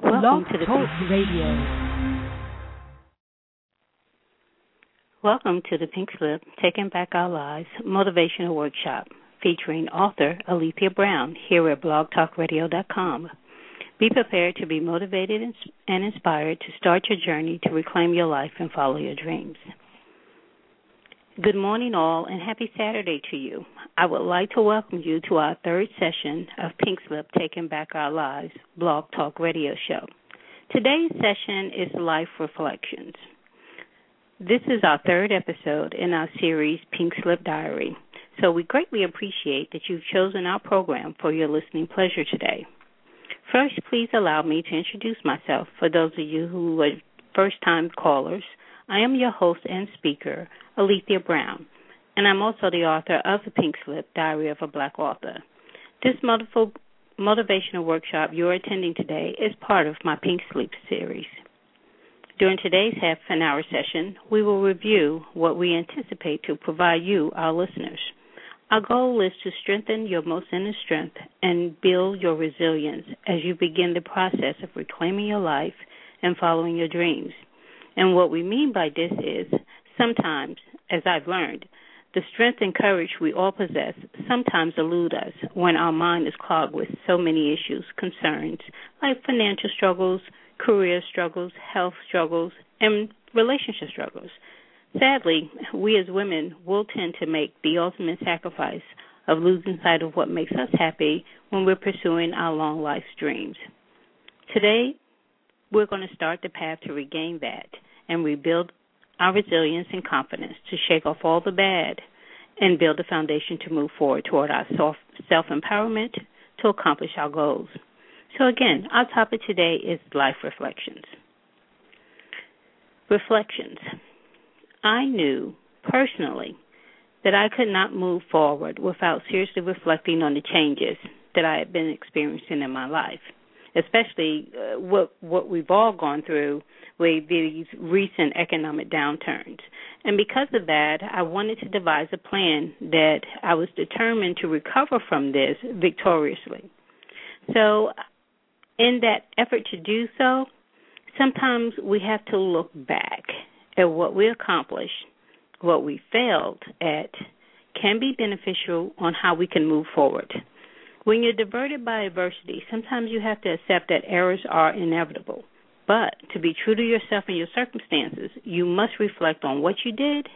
Welcome to the Talk Radio. Welcome to the Pink Slip Taking Back Our Lives Motivational Workshop featuring author Alethea Brown here at blogtalkradio.com. Be prepared to be motivated and inspired to start your journey to reclaim your life and follow your dreams. Good morning, all, and happy Saturday to you. I would like to welcome you to our third session of Pink Slip Taking Back Our Lives blog talk radio show. Today's session is Life Reflections. This is our third episode in our series Pink Slip Diary, so we greatly appreciate that you've chosen our program for your listening pleasure today. First, please allow me to introduce myself for those of you who are first time callers. I am your host and speaker, Alethea Brown, and I'm also the author of the Pink Slip Diary of a Black Author. This motivational workshop you're attending today is part of my Pink Slip series. During today's half an hour session, we will review what we anticipate to provide you, our listeners. Our goal is to strengthen your most inner strength and build your resilience as you begin the process of reclaiming your life and following your dreams. And what we mean by this is sometimes, as I've learned, the strength and courage we all possess sometimes elude us when our mind is clogged with so many issues, concerns, like financial struggles, career struggles, health struggles, and relationship struggles. Sadly, we as women will tend to make the ultimate sacrifice of losing sight of what makes us happy when we're pursuing our long life's dreams. Today, we're going to start the path to regain that and rebuild our resilience and confidence to shake off all the bad and build a foundation to move forward toward our self empowerment to accomplish our goals. So, again, our topic today is life reflections. Reflections. I knew personally that I could not move forward without seriously reflecting on the changes that I had been experiencing in my life, especially uh, what what we've all gone through with these recent economic downturns. And because of that, I wanted to devise a plan that I was determined to recover from this victoriously. So in that effort to do so, sometimes we have to look back at what we accomplished, what we failed at, can be beneficial on how we can move forward. When you're diverted by adversity, sometimes you have to accept that errors are inevitable. But to be true to yourself and your circumstances, you must reflect on what you did,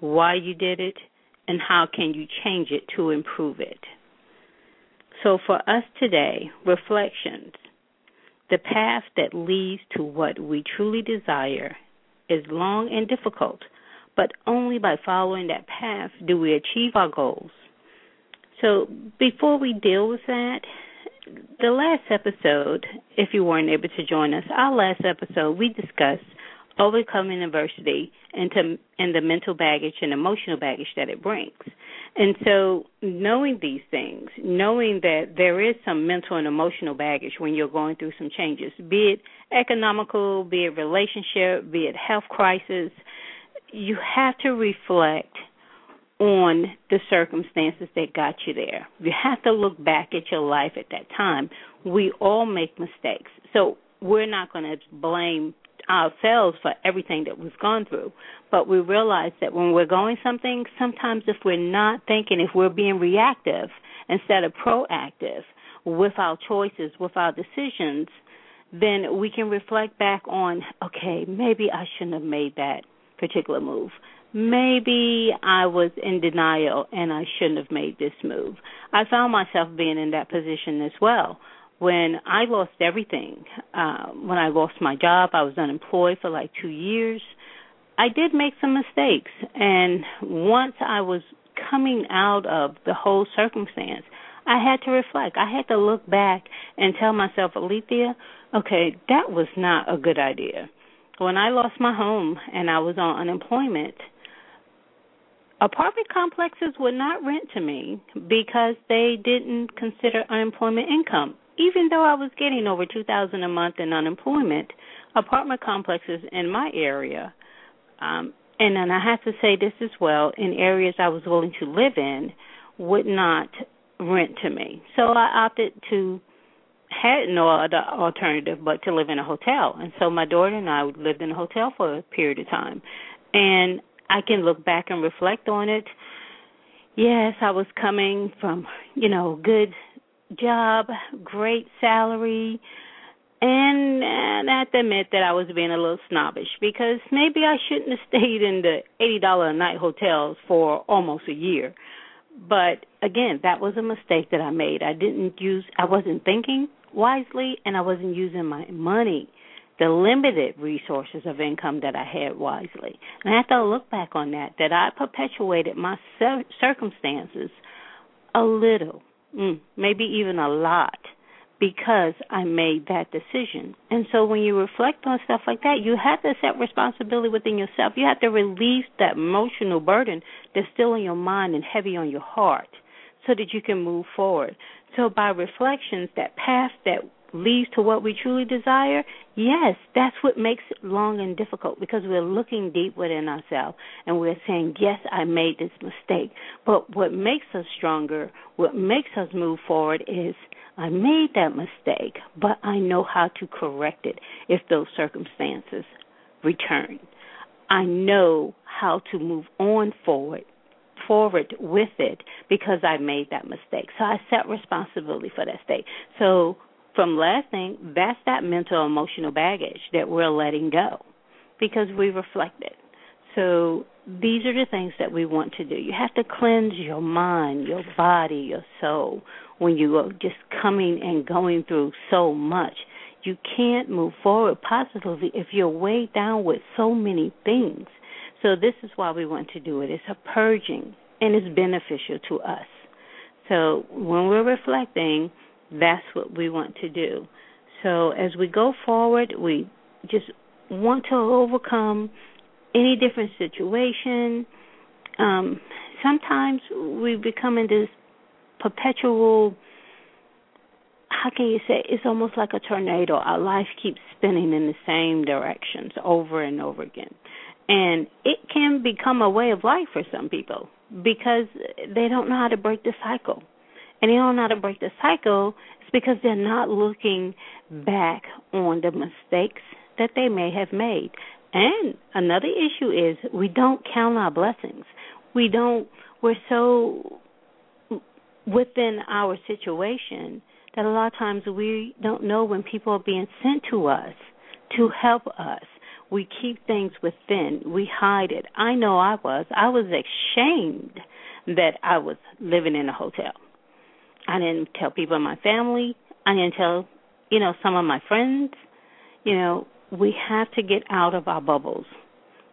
why you did it, and how can you change it to improve it. So for us today, reflections the path that leads to what we truly desire is long and difficult, but only by following that path do we achieve our goals. So, before we deal with that, the last episode, if you weren't able to join us, our last episode, we discussed overcoming adversity and to and the mental baggage and emotional baggage that it brings. And so knowing these things, knowing that there is some mental and emotional baggage when you're going through some changes, be it economical, be it relationship, be it health crisis, you have to reflect on the circumstances that got you there. You have to look back at your life at that time. We all make mistakes. So we're not going to blame ourselves for everything that we've gone through. But we realize that when we're going something, sometimes if we're not thinking, if we're being reactive instead of proactive with our choices, with our decisions, then we can reflect back on, okay, maybe I shouldn't have made that particular move. Maybe I was in denial and I shouldn't have made this move. I found myself being in that position as well when I lost everything, uh, when I lost my job, I was unemployed for like two years. I did make some mistakes, and once I was coming out of the whole circumstance, I had to reflect. I had to look back and tell myself, Alethea, okay, that was not a good idea. When I lost my home and I was on unemployment, apartment complexes would not rent to me because they didn't consider unemployment income. Even though I was getting over 2000 a month in unemployment, apartment complexes in my area um and then I have to say this as well, in areas I was willing to live in would not rent to me. So I opted to had no other alternative but to live in a hotel. And so my daughter and I lived in a hotel for a period of time. And I can look back and reflect on it. Yes, I was coming from, you know, good job, great salary, and, and I have to admit that I was being a little snobbish because maybe I shouldn't have stayed in the eighty dollar a night hotels for almost a year. But again, that was a mistake that I made. I didn't use I wasn't thinking wisely and I wasn't using my money, the limited resources of income that I had wisely. And I have to look back on that that I perpetuated my circumstances a little, mm, maybe even a lot because I made that decision. And so when you reflect on stuff like that, you have to set responsibility within yourself. You have to release that emotional burden that's still in your mind and heavy on your heart so that you can move forward. So by reflections, that path that leads to what we truly desire, yes, that's what makes it long and difficult because we're looking deep within ourselves and we're saying, yes, I made this mistake. But what makes us stronger, what makes us move forward is – I made that mistake, but I know how to correct it if those circumstances return. I know how to move on forward forward with it because I made that mistake. So I set responsibility for that state. So from last thing, that's that mental emotional baggage that we're letting go because we reflect it. So these are the things that we want to do. You have to cleanse your mind, your body, your soul when you are just coming and going through so much. You can't move forward positively if you're weighed down with so many things. So this is why we want to do it. It's a purging and it's beneficial to us. So when we're reflecting, that's what we want to do. So as we go forward, we just want to overcome any different situation. Um, sometimes we become in this perpetual how can you say it's almost like a tornado our life keeps spinning in the same directions over and over again and it can become a way of life for some people because they don't know how to break the cycle and they don't know how to break the cycle it's because they're not looking back on the mistakes that they may have made and another issue is we don't count our blessings we don't we're so within our situation that a lot of times we don't know when people are being sent to us to help us. We keep things within. We hide it. I know I was. I was ashamed that I was living in a hotel. I didn't tell people in my family. I didn't tell, you know, some of my friends. You know, we have to get out of our bubbles.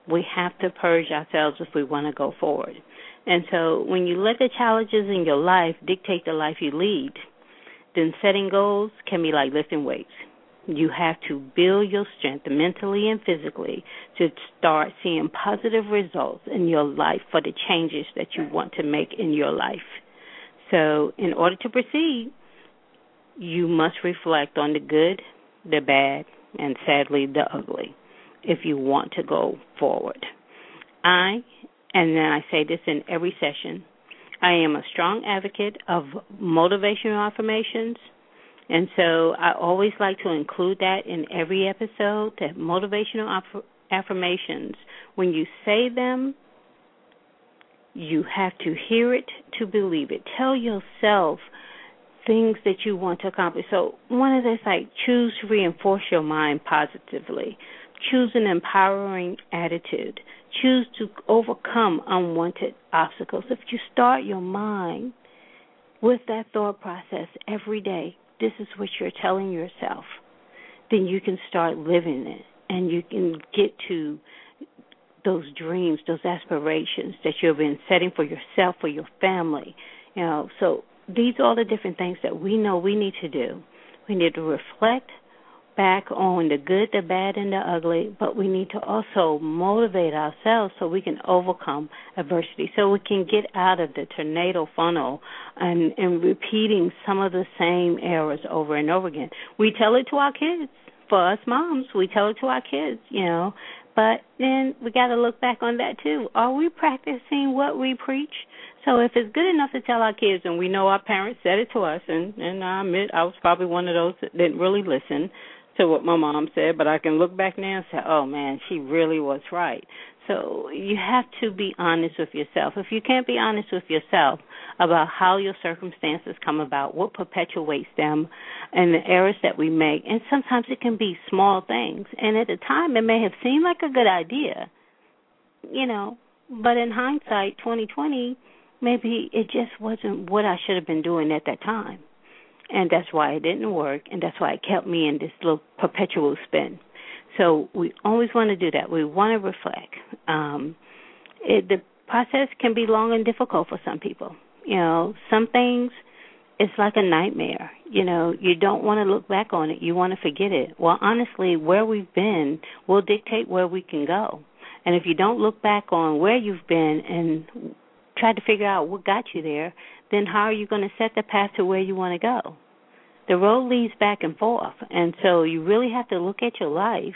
We have to purge ourselves if we want to go forward. And so when you let the challenges in your life dictate the life you lead, then setting goals can be like lifting weights. You have to build your strength mentally and physically to start seeing positive results in your life for the changes that you want to make in your life. So, in order to proceed, you must reflect on the good, the bad, and sadly the ugly if you want to go forward. I and then I say this in every session. I am a strong advocate of motivational affirmations. And so I always like to include that in every episode that motivational aff- affirmations, when you say them, you have to hear it to believe it. Tell yourself things that you want to accomplish. So one of those like choose to reinforce your mind positively. Choose an empowering attitude choose to overcome unwanted obstacles, if you start your mind with that thought process every day, this is what you're telling yourself, then you can start living it and you can get to those dreams, those aspirations that you've been setting for yourself, for your family. You know, so these are all the different things that we know we need to do. We need to reflect back on the good, the bad, and the ugly, but we need to also motivate ourselves so we can overcome adversity, so we can get out of the tornado funnel and, and repeating some of the same errors over and over again. We tell it to our kids. For us moms, we tell it to our kids, you know, but then we got to look back on that too. Are we practicing what we preach? So if it's good enough to tell our kids, and we know our parents said it to us, and and I admit I was probably one of those that didn't really listen to what my mom said, but I can look back now and say, oh man, she really was right. So you have to be honest with yourself. If you can't be honest with yourself about how your circumstances come about, what perpetuates them, and the errors that we make, and sometimes it can be small things, and at the time it may have seemed like a good idea, you know, but in hindsight, 2020, maybe it just wasn't what I should have been doing at that time and that's why it didn't work, and that's why it kept me in this little perpetual spin. So we always want to do that. We want to reflect. Um, it, the process can be long and difficult for some people. You know, some things it's like a nightmare. You know, you don't want to look back on it. You want to forget it. Well, honestly, where we've been will dictate where we can go. And if you don't look back on where you've been and try to figure out what got you there, then how are you going to set the path to where you want to go? The road leads back and forth, and so you really have to look at your life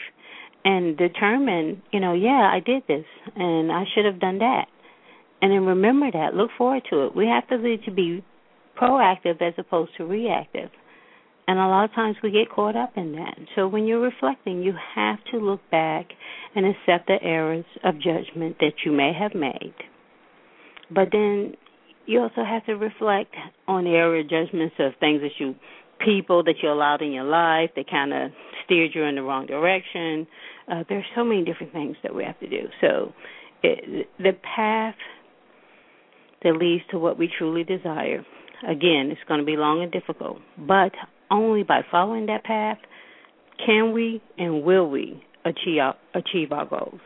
and determine, you know, yeah, I did this, and I should have done that, and then remember that. Look forward to it. We have to be to be proactive as opposed to reactive. And a lot of times we get caught up in that. So when you're reflecting, you have to look back and accept the errors of judgment that you may have made. But then you also have to reflect on the area of judgments of things that you people that you allowed in your life that kind of steered you in the wrong direction. Uh, there's so many different things that we have to do. So it, the path that leads to what we truly desire, again, it's going to be long and difficult, but only by following that path can we and will we achieve our, achieve our goals.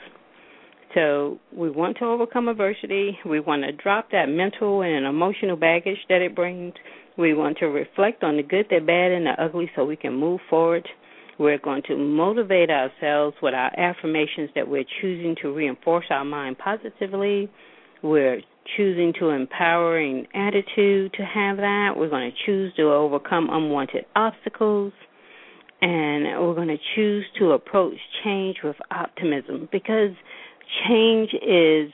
So we want to overcome adversity. We want to drop that mental and emotional baggage that it brings. We want to reflect on the good, the bad, and the ugly so we can move forward. We're going to motivate ourselves with our affirmations that we're choosing to reinforce our mind positively. We're choosing to empowering attitude to have that. We're going to choose to overcome unwanted obstacles. And we're going to choose to approach change with optimism because change is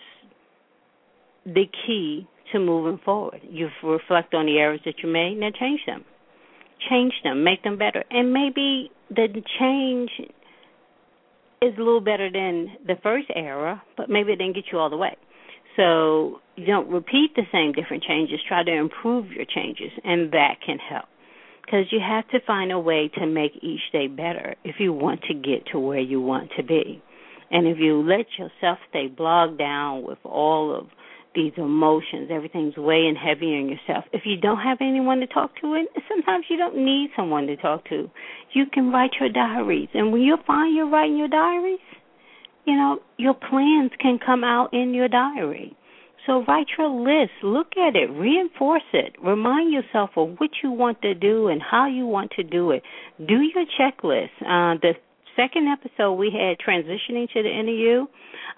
the key to moving forward. You reflect on the errors that you made, now change them. Change them, make them better. And maybe the change is a little better than the first error, but maybe it didn't get you all the way. So don't repeat the same different changes. Try to improve your changes, and that can help. Because you have to find a way to make each day better if you want to get to where you want to be. And if you let yourself stay bogged down with all of these emotions, everything's weighing heavy on yourself. If you don't have anyone to talk to, and sometimes you don't need someone to talk to, you can write your diaries. And when you find you're writing your diaries, you know, your plans can come out in your diary. So write your list, look at it, reinforce it, remind yourself of what you want to do and how you want to do it. Do your checklist. Uh, the second episode we had transitioning to the NEU,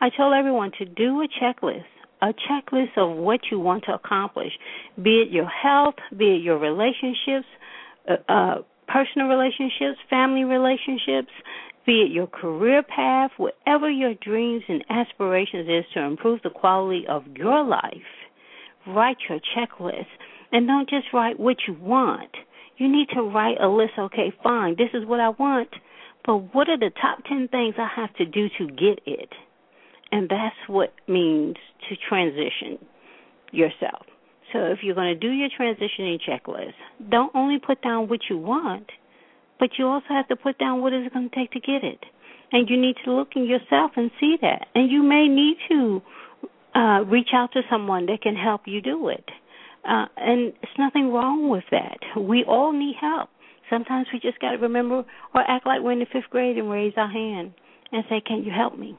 I told everyone to do a checklist, a checklist of what you want to accomplish, be it your health, be it your relationships, uh, uh, personal relationships, family relationships, be it your career path, whatever your dreams and aspirations is to improve the quality of your life. Write your checklist and don't just write what you want. You need to write a list. Okay, fine. This is what I want. But what are the top 10 things I have to do to get it? And that's what means to transition yourself. So if you're going to do your transitioning checklist, don't only put down what you want, but you also have to put down what it's going to take to get it. And you need to look in yourself and see that. And you may need to uh, reach out to someone that can help you do it. Uh, and there's nothing wrong with that. We all need help. Sometimes we just got to remember or act like we're in the fifth grade and raise our hand and say, Can you help me?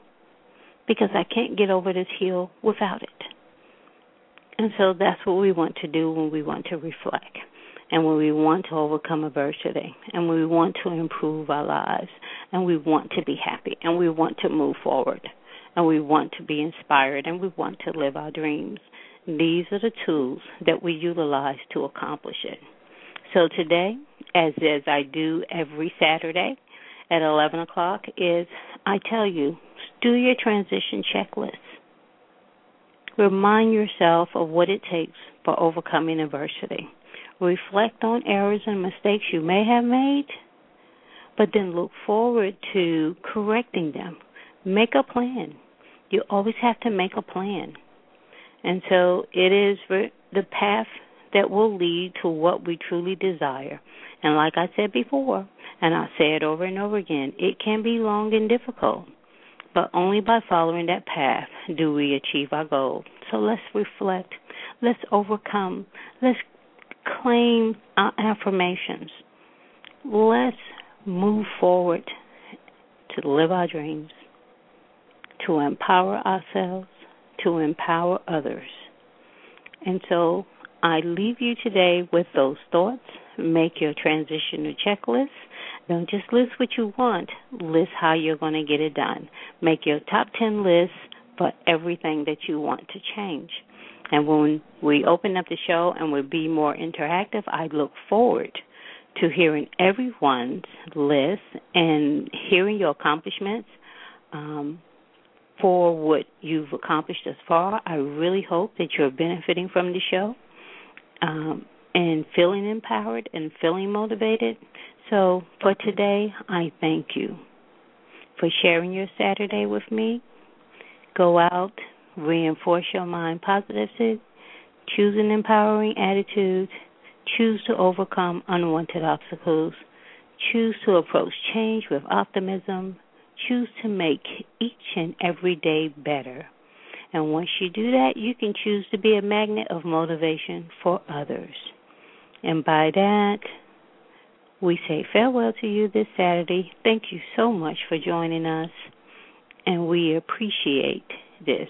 Because I can't get over this hill without it. And so that's what we want to do when we want to reflect and when we want to overcome adversity and we want to improve our lives and we want to be happy and we want to move forward and we want to be inspired and we want to live our dreams. These are the tools that we utilize to accomplish it. So today, as as I do every Saturday at 11 o'clock, is I tell you, do your transition checklist. Remind yourself of what it takes for overcoming adversity. Reflect on errors and mistakes you may have made, but then look forward to correcting them. Make a plan. You always have to make a plan. And so it is the path that will lead to what we truly desire. And like I said before, and I say it over and over again, it can be long and difficult, but only by following that path do we achieve our goal. So let's reflect, let's overcome, let's claim our affirmations, let's move forward to live our dreams, to empower ourselves, to empower others. And so I leave you today with those thoughts. Make your transitional checklist. Don't just list what you want, list how you're going to get it done. Make your top 10 list for everything that you want to change. And when we open up the show and we'll be more interactive, I look forward to hearing everyone's list and hearing your accomplishments um, for what you've accomplished thus far. I really hope that you're benefiting from the show um, and feeling empowered and feeling motivated. So for today, I thank you for sharing your Saturday with me. Go out, reinforce your mind positively, choose an empowering attitude, choose to overcome unwanted obstacles, choose to approach change with optimism, choose to make each and every day better. And once you do that, you can choose to be a magnet of motivation for others. And by that, we say farewell to you this Saturday. Thank you so much for joining us, and we appreciate this.